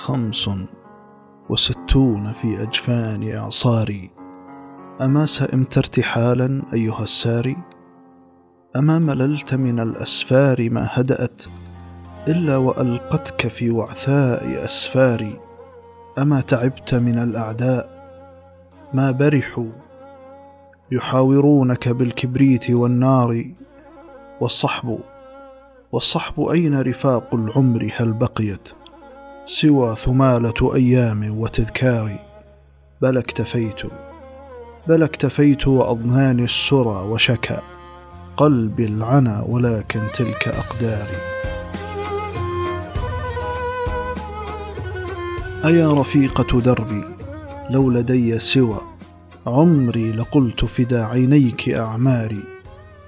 خمس وستون في أجفان إعصاري. أما سئمت ارتحالا أيها الساري؟ أما مللت من الأسفار ما هدأت إلا وألقتك في وعثاء أسفاري. أما تعبت من الأعداء ما برحوا؟ يحاورونك بالكبريت والنار. والصحب والصحب أين رفاق العمر؟ هل بقيت؟ سوى ثمالة أيام وتذكار. بل اكتفيت بل اكتفيت وأضناني السرى وشكى قلبي العنا ولكن تلك أقداري. أيا رفيقة دربي لو لدي سوى عمري لقلت فدا عينيك أعماري.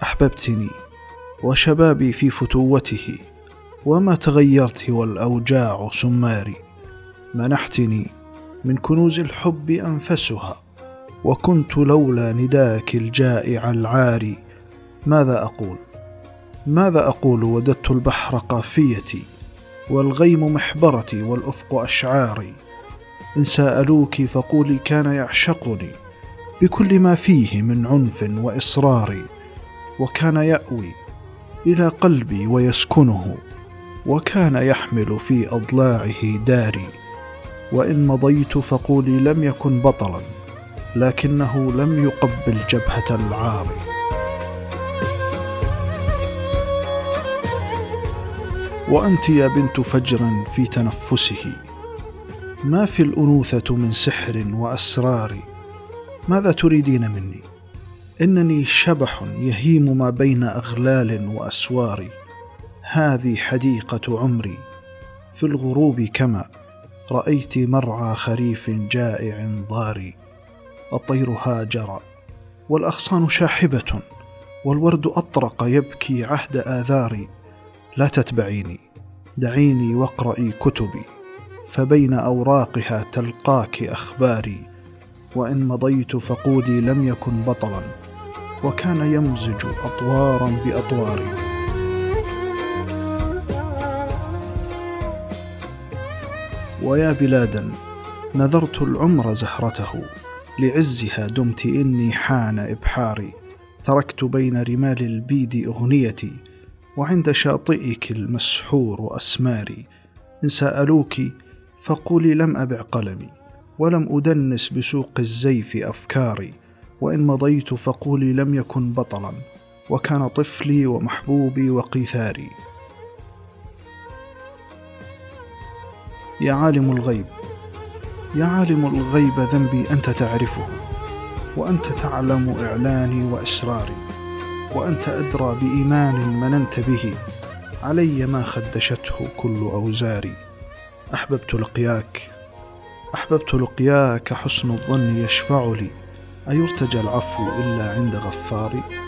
أحببتني وشبابي في فتوته. وما تغيرت والأوجاع سماري؟ منحتني من كنوز الحب أنفسها وكنت لولا نداك الجائع العاري ماذا أقول؟ ماذا أقول وددت البحر قافيتي والغيم محبرتي والأفق أشعاري؟ إن سألوك فقولي كان يعشقني بكل ما فيه من عنف وإصرار وكان يأوي إلى قلبي ويسكنه. وكان يحمل في أضلاعه داري. وإن مضيت فقولي لم يكن بطلا لكنه لم يقبل جبهة العار. وأنت يا بنت فجر في تنفسه. ما في الأنوثة من سحر وأسرار؟ ماذا تريدين مني؟ إنني شبح يهيم ما بين أغلال وأسوار. هذه حديقة عمري في الغروب كما رأيت مرعى خريف جائع ضاري الطير هاجر والأغصان شاحبة والورد أطرق يبكي عهد آذاري لا تتبعيني دعيني واقرئي كتبي فبين أوراقها تلقاك أخباري وإن مضيت فقولي لم يكن بطلا وكان يمزج أطوارا بأطواري. ويا بلادا نذرت العمر زهرته. لعزها دمت إني حان إبحاري. تركت بين رمال البيد أغنيتي وعند شاطئك المسحور أسماري. إن سألوك فقولي لم أبع قلمي ولم أدنس بسوق الزيف أفكاري. وإن مضيت فقولي لم يكن بطلا وكان طفلي ومحبوبي وقيثاري. يا عالم الغيب يا عالم الغيب ذنبي أنت تعرفه وأنت تعلم إعلاني وإسراري وأنت أدرى بإيمان مننت به علي ما خدشته كل أوزاري. أحببت لقياك أحببت لقياك حسن الظن يشفع لي أيرتجى العفو إلا عند غفاري؟